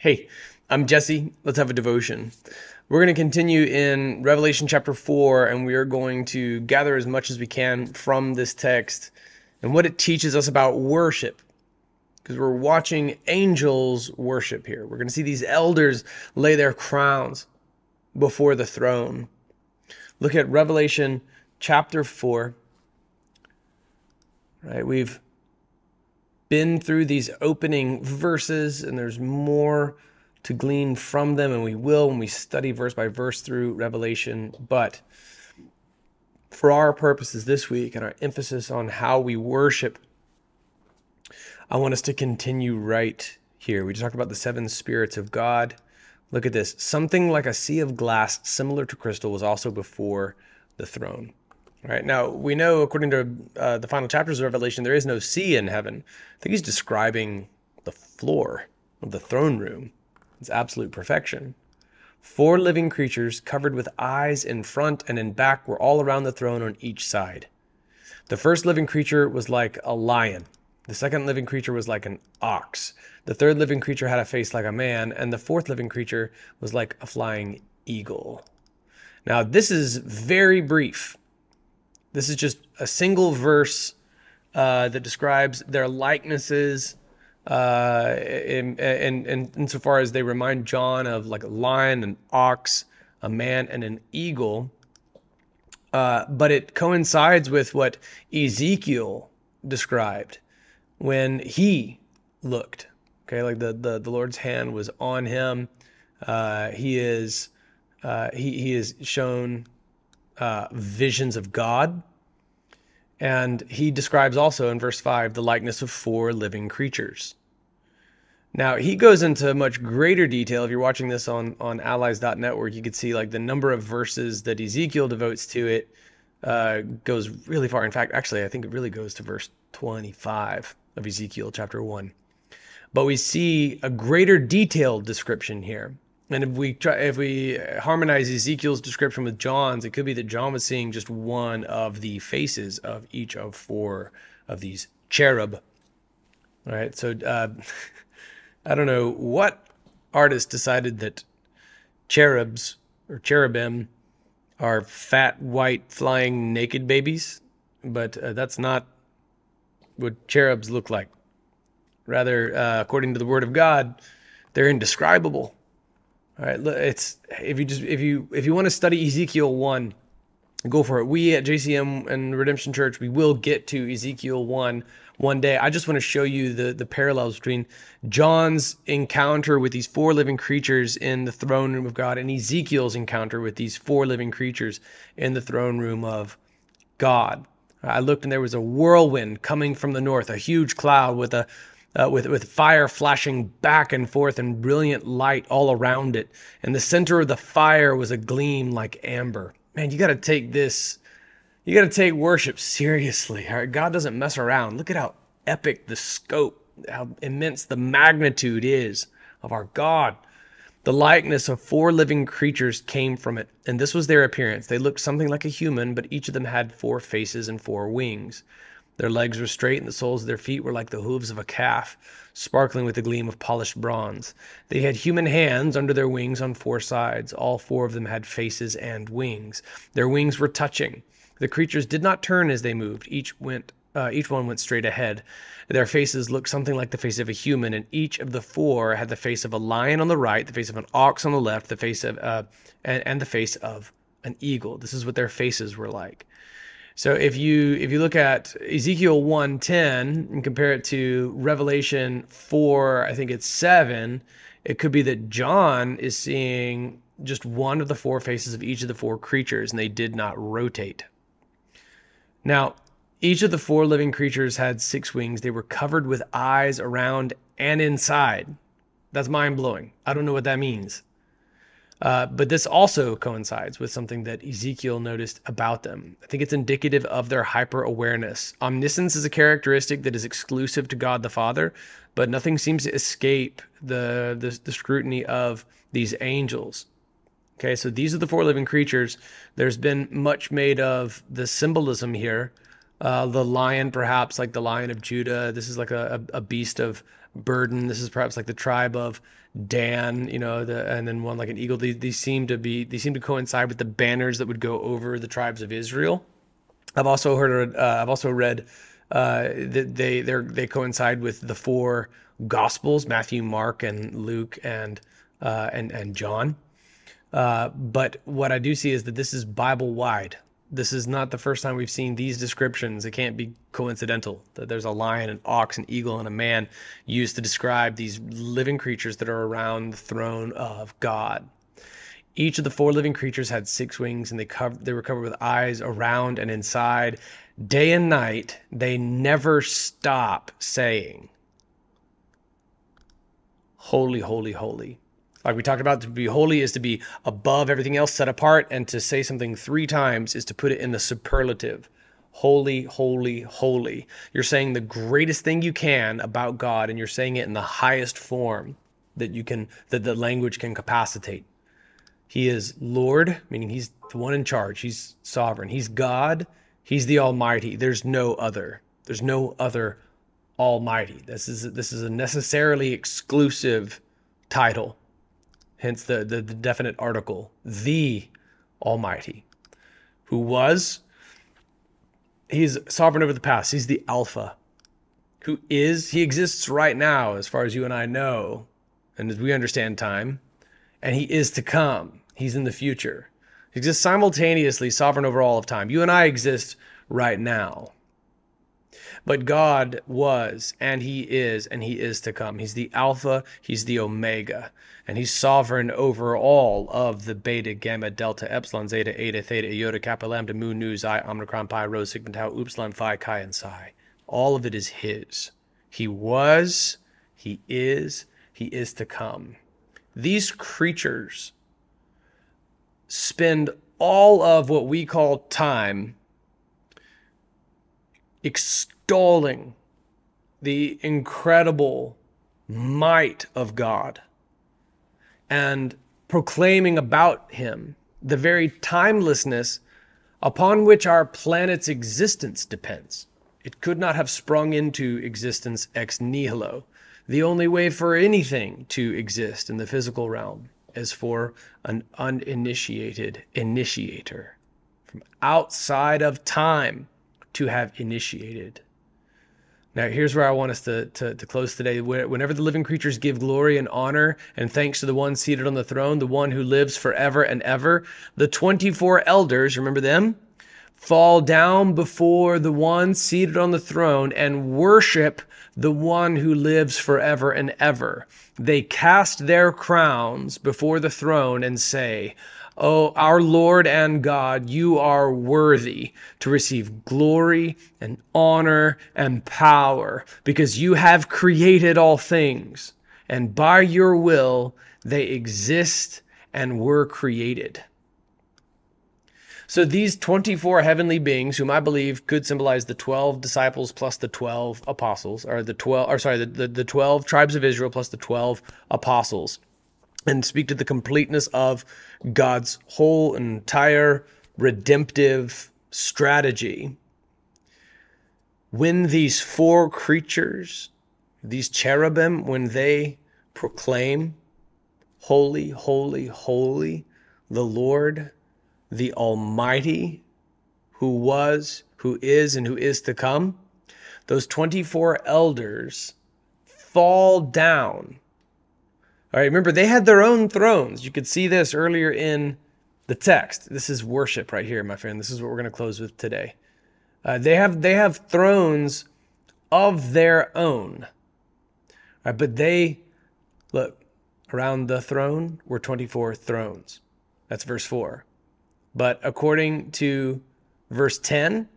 Hey, I'm Jesse. Let's have a devotion. We're going to continue in Revelation chapter 4, and we are going to gather as much as we can from this text and what it teaches us about worship. Because we're watching angels worship here. We're going to see these elders lay their crowns before the throne. Look at Revelation chapter 4. Right, we've been through these opening verses, and there's more to glean from them, and we will when we study verse by verse through Revelation. But for our purposes this week and our emphasis on how we worship, I want us to continue right here. We just talked about the seven spirits of God. Look at this. Something like a sea of glass, similar to crystal, was also before the throne. Right now, we know according to uh, the final chapters of Revelation, there is no sea in heaven. I think he's describing the floor of the throne room. It's absolute perfection. Four living creatures covered with eyes in front and in back were all around the throne on each side. The first living creature was like a lion. The second living creature was like an ox. The third living creature had a face like a man. And the fourth living creature was like a flying eagle. Now, this is very brief. This is just a single verse uh, that describes their likenesses, uh, in, in, in, insofar as they remind John of like a lion, an ox, a man, and an eagle. Uh, but it coincides with what Ezekiel described when he looked. Okay, like the the, the Lord's hand was on him. Uh, he is uh, he he is shown uh, visions of God. And he describes also in verse 5 the likeness of four living creatures. Now, he goes into much greater detail. If you're watching this on, on allies.network, you could see like the number of verses that Ezekiel devotes to it uh, goes really far. In fact, actually, I think it really goes to verse 25 of Ezekiel chapter 1. But we see a greater detailed description here. And if we try, if we harmonize Ezekiel's description with John's, it could be that John was seeing just one of the faces of each of four of these cherub. All right, so uh, I don't know what artist decided that cherubs or cherubim are fat, white, flying, naked babies, but uh, that's not what cherubs look like. Rather, uh, according to the Word of God, they're indescribable all right, it's if you just if you if you want to study Ezekiel one, go for it. We at JCM and Redemption Church, we will get to Ezekiel one one day. I just want to show you the the parallels between John's encounter with these four living creatures in the throne room of God and Ezekiel's encounter with these four living creatures in the throne room of God. I looked and there was a whirlwind coming from the north, a huge cloud with a uh, with, with fire flashing back and forth and brilliant light all around it. And the center of the fire was a gleam like amber. Man, you got to take this, you got to take worship seriously. All right? God doesn't mess around. Look at how epic the scope, how immense the magnitude is of our God. The likeness of four living creatures came from it, and this was their appearance. They looked something like a human, but each of them had four faces and four wings. Their legs were straight, and the soles of their feet were like the hooves of a calf, sparkling with the gleam of polished bronze. They had human hands under their wings on four sides. All four of them had faces and wings. Their wings were touching. The creatures did not turn as they moved. Each went uh, each one went straight ahead. Their faces looked something like the face of a human, and each of the four had the face of a lion on the right, the face of an ox on the left, the face of uh, and, and the face of an eagle. This is what their faces were like. So if you if you look at Ezekiel 1:10 and compare it to Revelation 4, I think it's 7, it could be that John is seeing just one of the four faces of each of the four creatures and they did not rotate. Now, each of the four living creatures had six wings. They were covered with eyes around and inside. That's mind blowing. I don't know what that means. Uh, but this also coincides with something that Ezekiel noticed about them. I think it's indicative of their hyper awareness. Omniscience is a characteristic that is exclusive to God the Father, but nothing seems to escape the, the, the scrutiny of these angels. Okay, so these are the four living creatures. There's been much made of the symbolism here Uh, the lion, perhaps like the lion of Judah. This is like a, a, a beast of burden. This is perhaps like the tribe of Dan, you know, the, and then one like an eagle. These, these seem to be these seem to coincide with the banners that would go over the tribes of Israel. I've also heard. Uh, I've also read uh, that they they coincide with the four Gospels: Matthew, Mark, and Luke, and uh, and and John. Uh, but what I do see is that this is Bible wide. This is not the first time we've seen these descriptions. It can't be coincidental that there's a lion, an ox, an eagle, and a man used to describe these living creatures that are around the throne of God. Each of the four living creatures had six wings, and they covered, they were covered with eyes around and inside. Day and night, they never stop saying, "Holy, holy, holy." Like we talked about, to be holy is to be above everything else, set apart, and to say something three times is to put it in the superlative. Holy, holy, holy. You're saying the greatest thing you can about God, and you're saying it in the highest form that you can, that the language can capacitate. He is Lord, meaning He's the one in charge. He's sovereign. He's God. He's the Almighty. There's no other. There's no other Almighty. This is this is a necessarily exclusive title hence the, the, the definite article, the Almighty, who was, he's sovereign over the past. He's the Alpha, who is, he exists right now, as far as you and I know, and as we understand time, and he is to come. He's in the future. He exists simultaneously, sovereign over all of time. You and I exist right now. But God was, and He is, and He is to come. He's the Alpha, He's the Omega, and He's sovereign over all of the Beta, Gamma, Delta, Epsilon, Zeta, Eta, Theta, Iota, Kappa, Lambda, Mu, Nu, Xi, Omicron, Pi, Rho, Sigma, Tau, Upsilon, Phi, Chi, and Psi. All of it is His. He was, He is, He is to come. These creatures spend all of what we call time extolling the incredible might of God and proclaiming about him the very timelessness upon which our planet's existence depends. It could not have sprung into existence ex nihilo. The only way for anything to exist in the physical realm is for an uninitiated initiator from outside of time to have initiated. Now, here's where I want us to, to, to, close today. Whenever the living creatures give glory and honor and thanks to the one seated on the throne, the one who lives forever and ever, the 24 elders, remember them? Fall down before the one seated on the throne and worship the one who lives forever and ever. They cast their crowns before the throne and say, Oh, our Lord and God, you are worthy to receive glory and honor and power because you have created all things, and by your will they exist and were created. So these 24 heavenly beings, whom I believe could symbolize the 12 disciples plus the 12 apostles, or the 12, or sorry, the, the, the 12 tribes of Israel plus the 12 apostles, and speak to the completeness of God's whole entire redemptive strategy. When these four creatures, these cherubim, when they proclaim, Holy, holy, holy, the Lord, the Almighty, who was, who is, and who is to come, those 24 elders fall down all right, remember they had their own thrones. You could see this earlier in the text. This is worship right here, my friend. This is what we're going to close with today. Uh, they have they have thrones of their own. But they look around the throne were 24 thrones. That's verse 4. But according to verse 10,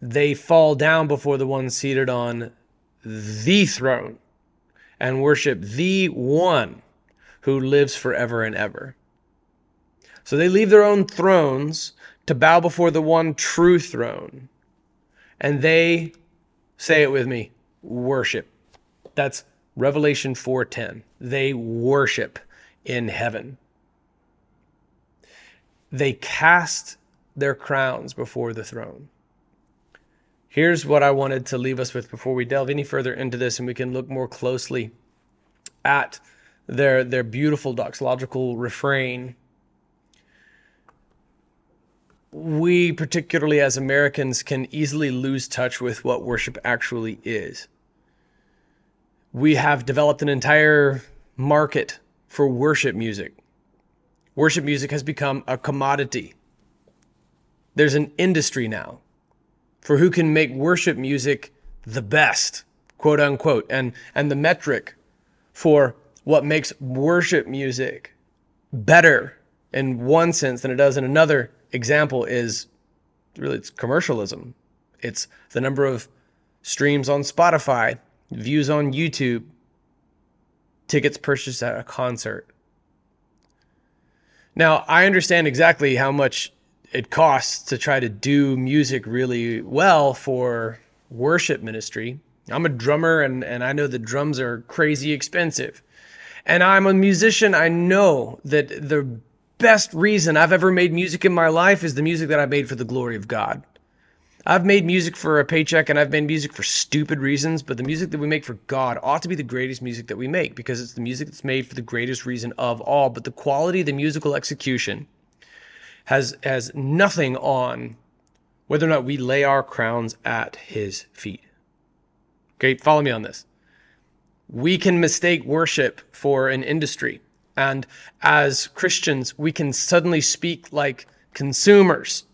they fall down before the one seated on the throne and worship the one who lives forever and ever. So they leave their own thrones to bow before the one true throne. And they say it with me, worship. That's Revelation 4:10. They worship in heaven. They cast their crowns before the throne. Here's what I wanted to leave us with before we delve any further into this and we can look more closely at their their beautiful doxological refrain. We particularly as Americans can easily lose touch with what worship actually is. We have developed an entire market for worship music. Worship music has become a commodity. There's an industry now for who can make worship music the best, quote unquote. And, and the metric for what makes worship music better in one sense than it does in another example is really it's commercialism. It's the number of streams on Spotify, views on YouTube, tickets purchased at a concert. Now, I understand exactly how much it costs to try to do music really well for worship ministry. I'm a drummer and, and I know the drums are crazy expensive. And I'm a musician. I know that the best reason I've ever made music in my life is the music that I made for the glory of God. I've made music for a paycheck and I've made music for stupid reasons, but the music that we make for God ought to be the greatest music that we make because it's the music that's made for the greatest reason of all. But the quality, the musical execution, has has nothing on whether or not we lay our crowns at his feet. Okay, follow me on this. We can mistake worship for an industry. And as Christians, we can suddenly speak like consumers.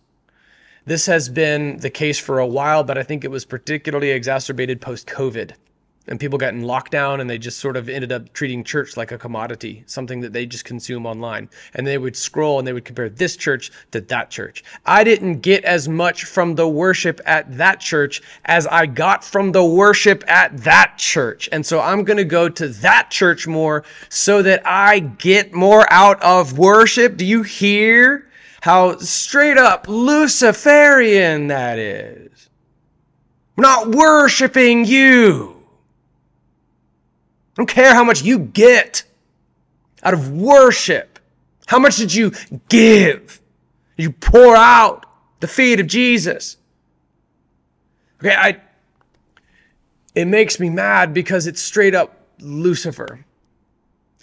This has been the case for a while, but I think it was particularly exacerbated post COVID and people got in lockdown and they just sort of ended up treating church like a commodity, something that they just consume online. And they would scroll and they would compare this church to that church. I didn't get as much from the worship at that church as I got from the worship at that church. And so I'm going to go to that church more so that I get more out of worship. Do you hear how straight up Luciferian that is? I'm not worshiping you. I don't care how much you get out of worship. How much did you give? Did you pour out the feet of Jesus? Okay, I it makes me mad because it's straight up Lucifer.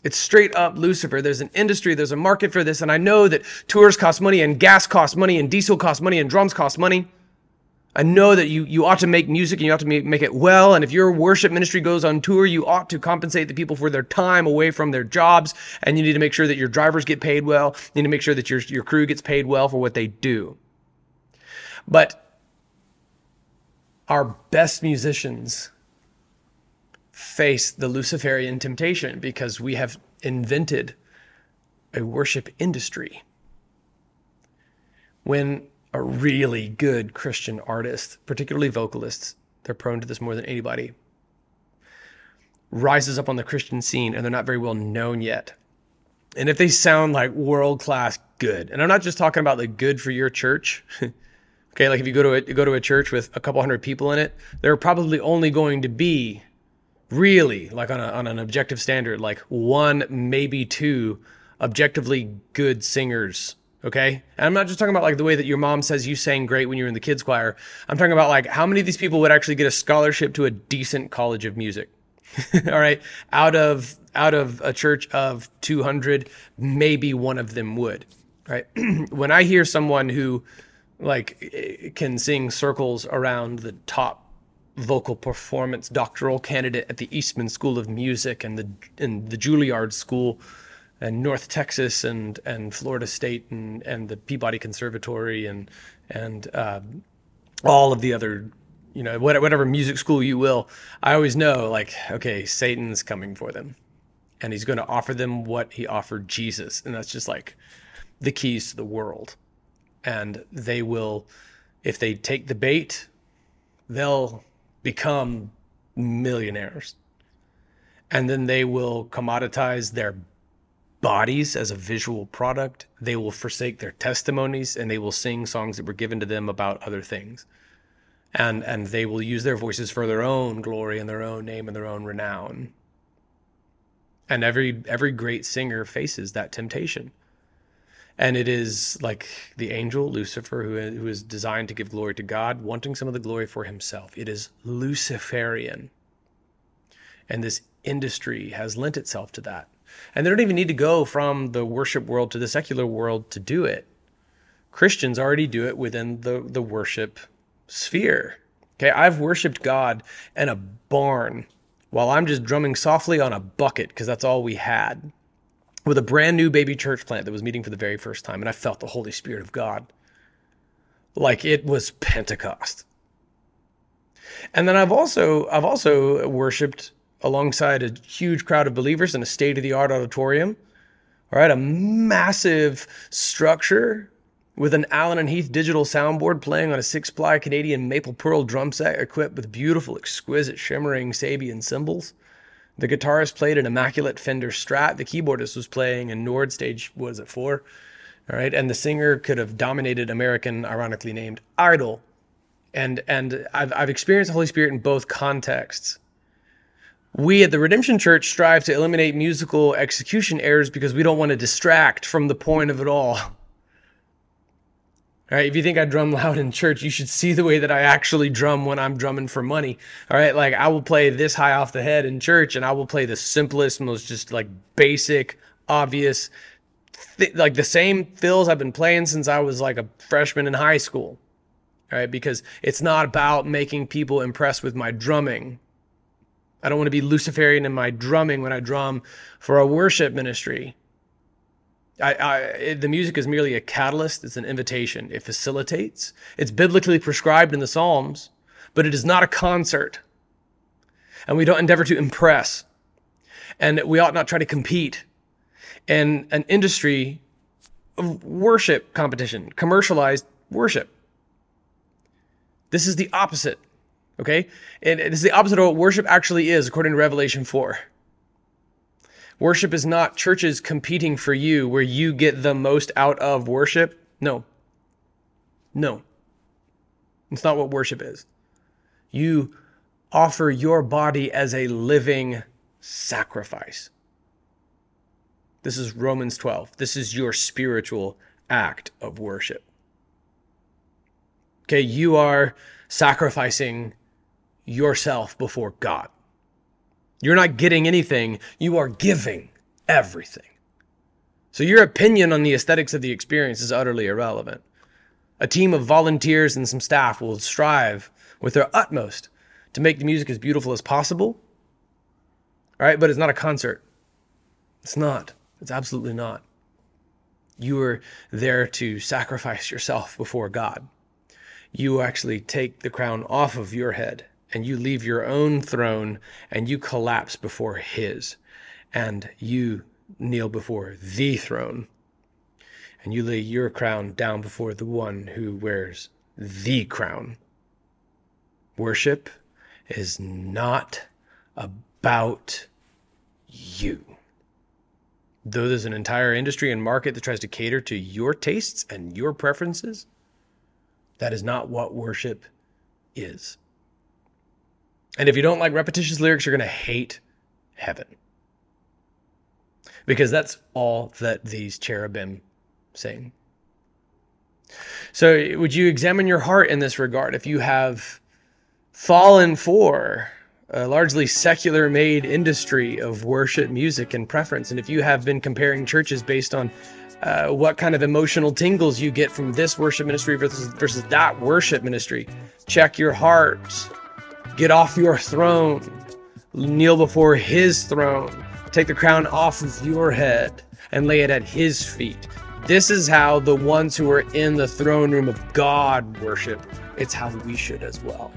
It's straight up Lucifer. There's an industry, there's a market for this, and I know that tours cost money and gas costs money and diesel costs money and drums cost money. I know that you, you ought to make music and you ought to make, it well. And if your worship ministry goes on tour, you ought to compensate the people for their time away from their jobs. And you need to make sure that your drivers get paid well. You need to make sure that your, your crew gets paid well for what they do. But our best musicians face the Luciferian temptation because we have invented a worship industry. When a really good Christian artist, particularly vocalists, they're prone to this more than anybody, rises up on the Christian scene and they're not very well known yet. And if they sound like world class good, and I'm not just talking about the good for your church. okay, like if you go to a, go to a church with a couple hundred people in it, there are probably only going to be really like on, a, on an objective standard, like one, maybe two objectively good singers Okay. And I'm not just talking about like the way that your mom says you sang great when you were in the kids choir. I'm talking about like how many of these people would actually get a scholarship to a decent college of music. All right. Out of, out of a church of 200, maybe one of them would. Right. when I hear someone who like eh, can sing circles around the top vocal performance doctoral candidate at the Eastman School of Music and the, and the Juilliard School, and North Texas and and Florida State and and the Peabody Conservatory and and uh, all of the other you know whatever music school you will. I always know like okay, Satan's coming for them, and he's going to offer them what he offered Jesus, and that's just like the keys to the world, and they will if they take the bait, they'll become millionaires. And then they will commoditize their bodies as a visual product. They will forsake their testimonies and they will sing songs that were given to them about other things. And, and they will use their voices for their own glory and their own name and their own renown. And every, every great singer faces that temptation. And it is like the angel Lucifer, who, who is designed to give glory to God, wanting some of the glory for himself. It is Luciferian. And this industry has lent itself to that. And they don't even need to go from the worship world to the secular world to do it. Christians already do it within the, the worship sphere. Okay, I've worshiped God in a barn while I'm just drumming softly on a bucket because that's all we had with a brand new baby church plant that was meeting for the very first time. And I felt the Holy Spirit of God like it was Pentecost. And then I've also I've also worshiped alongside a huge crowd of believers in a state of the art auditorium. All right, a massive structure with an Allen and Heath digital soundboard playing on a six ply Canadian maple pearl drum set equipped with beautiful, exquisite, shimmering Sabian cymbals. The guitarist played an immaculate Fender Strat. The keyboardist was playing a Nord Stage, what is it four? All right, and the singer could have dominated American, ironically named Idol. And and I've I've experienced the Holy Spirit in both contexts. We at the Redemption Church strive to eliminate musical execution errors because we don't want to distract from the point of it all. All right, if you think I drum loud in church, you should see the way that I actually drum when I'm drumming for money. All right, like I will play this high off the head in church, and I will play the simplest, most just like basic, obvious, th- like the same fills I've been playing since I was like a freshman in high school. All right, because it's not about making people impressed with my drumming. I don't want to be Luciferian in my drumming when I drum for a worship ministry. I, I, it, the music is merely a catalyst. It's an invitation. It facilitates. It's biblically prescribed in the Psalms, but it is not a concert. And we don't endeavor to impress. And we ought not try to compete in an industry of worship competition, commercialized worship. This is the opposite. Okay? And it is the opposite of what worship actually is, according to Revelation 4. Worship is not churches competing for you where you get the most out of worship. No. No. It's not what worship is. You offer your body as a living sacrifice. This is Romans 12. This is your spiritual act of worship. Okay, you are sacrificing yourself before God. You're not getting anything, you are giving everything. So your opinion on the aesthetics of the experience is utterly irrelevant. A team of volunteers and some staff will strive with their utmost to make the music as beautiful as possible. All right, but it's not a concert. It's not. It's absolutely not. You are there to sacrifice yourself before God. You actually take the crown off of your head and you leave your own throne and you collapse before his and you kneel before the throne and you lay your crown down before the one who wears the crown. Worship is not about you. Though there's an entire industry and market that tries to cater to your tastes and your preferences, that is not what worship is. And if you don't like repetitious lyrics, you're going to hate heaven. Because that's all that these cherubim sing. So, would you examine your heart in this regard if you have fallen for a largely secular made industry of worship music and preference? And if you have been comparing churches based on uh, what kind of emotional tingles you get from this worship ministry versus, versus that worship ministry, check your heart Get off your throne. Kneel before his throne. Take the crown off of your head and lay it at his feet. This is how the ones who are in the throne room of God worship. It's how we should as well.